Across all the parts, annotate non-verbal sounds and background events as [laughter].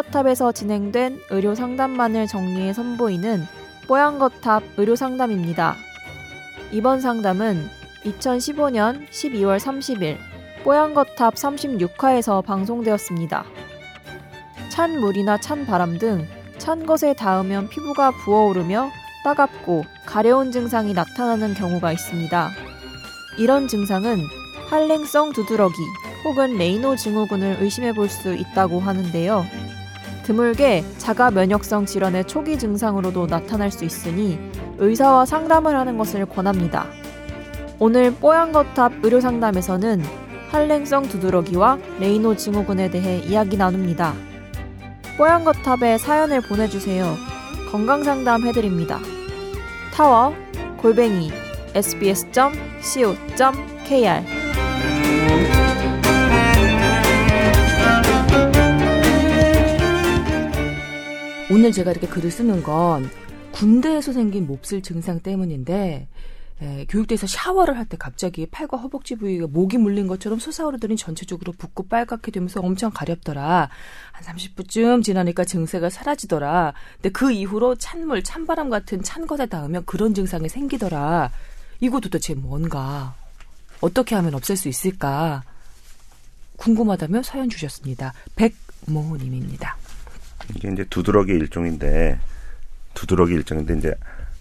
뽀얀거탑에서 진행된 의료 상담만을 정리해 선보이는 뽀얀거탑 의료 상담입니다. 이번 상담은 2015년 12월 30일 뽀얀거탑 36화에서 방송되었습니다. 찬 물이나 찬 바람 등 찬 것에 닿으면 피부가 부어오르며 따갑고 가려운 증상이 나타나는 경우가 있습니다. 이런 증상은 한랭성 두드러기 혹은 레이노 증후군을 의심해 볼 수 있다고 하는데요. 드물게 자가 면역성 질환의 초기 증상으로도 나타날 수 있으니 의사와 상담을 하는 것을 권합니다. 오늘 뽀얀거탑 의료상담에서는 한랭성 두드러기와 레이노 증후군에 대해 이야기 나눕니다. 뽀얀거탑에 사연을 보내주세요. 건강상담 해드립니다. 타워 골뱅이 sbs.co.kr 오늘 제가 이렇게 글을 쓰는 건 군대에서 생긴 몹쓸 증상 때문인데 에, 교육대에서 샤워를 할 때 갑자기 팔과 허벅지 부위가 목이 물린 것처럼 솟아오르더니 전체적으로 붓고 빨갛게 되면서 엄청 가렵더라. 한 30분쯤 지나니까 증세가 사라지더라. 근데 그 이후로 찬물, 찬바람 같은 찬 것에 닿으면 그런 증상이 생기더라. 이거 도대체 뭔가? 어떻게 하면 없앨 수 있을까? 궁금하다며 사연 주셨습니다. 백모님입니다. 이게 이제 두드러기 일종인데 두드러기 일종인데 이제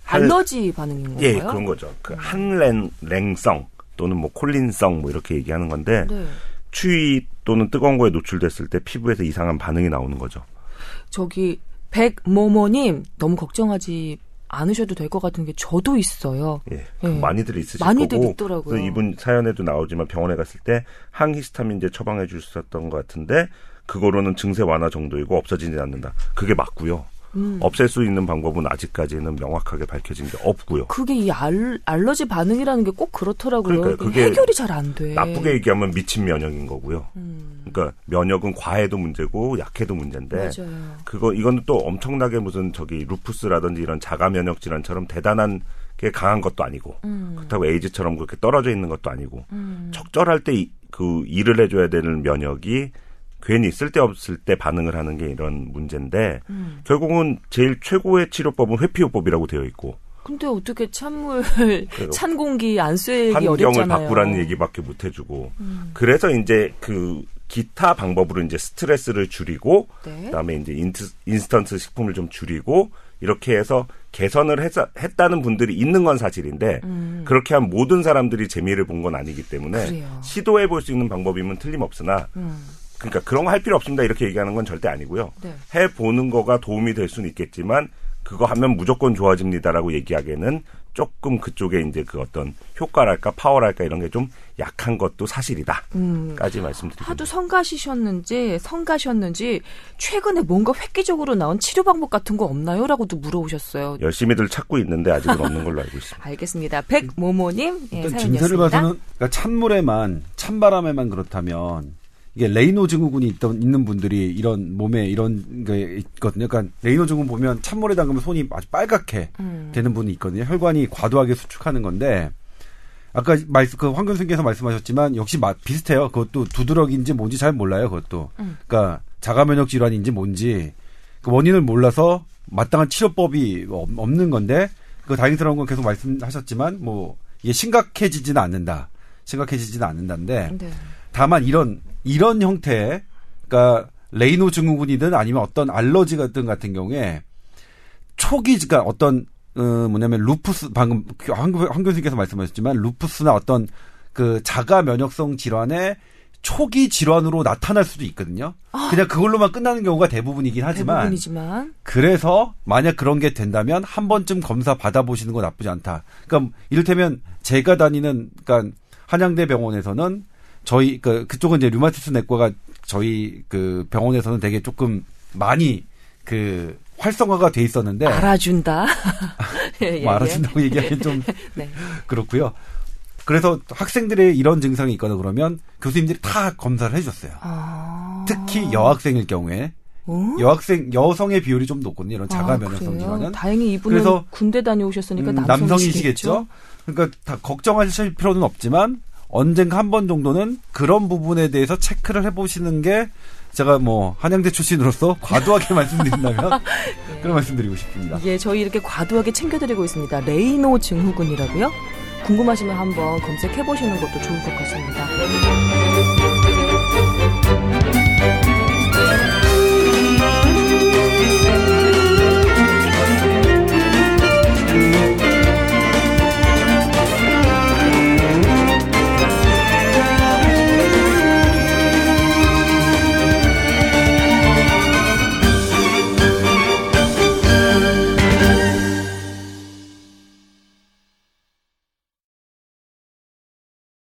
할- 알러지 반응인 건가요? 예 그런 거죠. 그 한랭 랭성 또는 뭐 콜린성 뭐 이렇게 얘기하는 건데 네. 추위 또는 뜨거운 거에 노출됐을 때 피부에서 이상한 반응이 나오는 거죠. 저기 백모모님 너무 걱정하지 않으셔도 될 것 같은 게 저도 있어요. 예, 예. 많이들 있으실 많이들 거고 있더라고요. 이분 사연에도 나오지만 병원에 갔을 때 항히스타민제 처방해 주셨던 것 같은데 그거로는 증세 완화 정도이고 없어지지 않는다. 그게 맞고요. 음. 없앨 수 있는 방법은 아직까지는 명확하게 밝혀진 게 없고요. 그게 이 알, 알러지 반응이라는 게 꼭 그렇더라고요. 그러니까요. 그게 해결이 잘 안 돼. 나쁘게 얘기하면 미친 면역인 거고요. 음, 그러니까 면역은 과해도 문제고 약해도 문제인데 맞아요. 그거 이거는 또 엄청나게 무슨 저기 루푸스라든지 이런 자가 면역 질환처럼 대단한 게 강한 것도 아니고 음, 그렇다고 에이즈처럼 그렇게 떨어져 있는 것도 아니고 음, 적절할 때 그 일을 해줘야 되는 면역이 괜히 쓸데없을 때 반응을 하는 게 이런 문제인데 음. 결국은 제일 최고의 치료법은 회피요법이라고 되어 있고 근데 어떻게 찬물, 찬 공기 안 쐬기 환경을 어렵잖아요. 바꾸라는 얘기밖에 못 해주고 음, 그래서 이제 그 기타 방법으로 이제 스트레스를 줄이고 네. 그다음에 이제 인트, 인스턴트 식품을 좀 줄이고 이렇게 해서 개선을 했, 했다는 분들이 있는 건 사실인데 음, 그렇게 한 모든 사람들이 재미를 본 건 아니기 때문에. 시도해 볼 수 있는 방법이면 틀림없으나 음, 그러니까 그런 거 할 필요 없습니다 이렇게 얘기하는 건 절대 아니고요 네. 해 보는 거가 도움이 될 수는 있겠지만 그거 하면 무조건 좋아집니다라고 얘기하기에는 조금 그쪽에 이제 그 어떤 효과랄까 파워랄까 이런 게 좀 약한 것도 사실이다까지 음. 말씀드립니다. 하도 성가시셨는지 성가셨는지 최근에 뭔가 획기적으로 나온 치료 방법 같은 거 없나요? 라고도 물어오셨어요. 열심히들 찾고 있는데 아직은 없는 걸로 알고 있습니다. [laughs] 알겠습니다. 백모모님 예, 일단 사연이었습니다. 증세를 봐서는 그러니까 찬물에만 찬바람에만 그렇다면 이게 레이노 증후군이 있던 있는 분들이 이런 몸에 이런 게 있거든요. 그러니까 레이노 증후군 보면 찬물에 담그면 손이 아주 빨갛게 음. 되는 분이 있거든요. 혈관이 과도하게 수축하는 건데 아까 말씀 그 황교수님께서 말씀하셨지만 역시 마- 비슷해요. 그것도 두드러기인지 뭔지 잘 몰라요. 그것도 음. 그러니까 자가 면역 질환인지 뭔지 그 원인을 몰라서 마땅한 치료법이 없- 없는 건데 그 다행스러운 건 계속 말씀하셨지만 뭐 이게 심각해지지는 않는다. 심각해지지는 않는다인데 네. 다만 이런 이런 형태의 그러니까 레이노 증후군이든 아니면 어떤 알러지 같은 같은 경우에 초기 그러니까 어떤 어 뭐냐면 루푸스 방금 황, 황 교수님께서 말씀하셨지만 루푸스나 어떤 그 자가 면역성 질환의 초기 질환으로 나타날 수도 있거든요. 그냥 그걸로만 끝나는 경우가 대부분이긴 하지만 대부분이지만 그래서 만약 그런 게 된다면 한 번쯤 검사 받아보시는 건 나쁘지 않다. 그러니까 이를테면 제가 다니는 그러니까 한양대 병원에서는 저희 그 그쪽은 이제 류마티스 내과가 저희 그 병원에서는 되게 조금 많이 그 활성화가 돼 있었는데 알아준다. [laughs] 예, 예, 뭐 알아준다고 얘기하기는 좀 [laughs] 네. 그렇고요. 그래서 학생들의 이런 증상이 있거나 그러면 교수님들이 다 검사를 해줬어요. 아. 특히 여학생일 경우에 어? 여학생 여성의 비율이 좀 높거든요. 이런 자가 아, 면역성 그래요? 질환은 다행히 이분은 그래서 군대 다녀오셨으니까 음, 남성이시겠죠. 남성이시겠죠. 그러니까 다 걱정하실 필요는 없지만 언젠가 한 번 정도는 그런 부분에 대해서 체크를 해보시는 게 제가 뭐 한양대 출신으로서 [laughs] 과도하게 말씀드린다면 예. [laughs] 그런 말씀드리고 싶습니다. 예, 저희 이렇게 과도하게 챙겨드리고 있습니다. 레이노 증후군이라고요? 궁금하시면 한번 검색해보시는 것도 좋을 것 같습니다.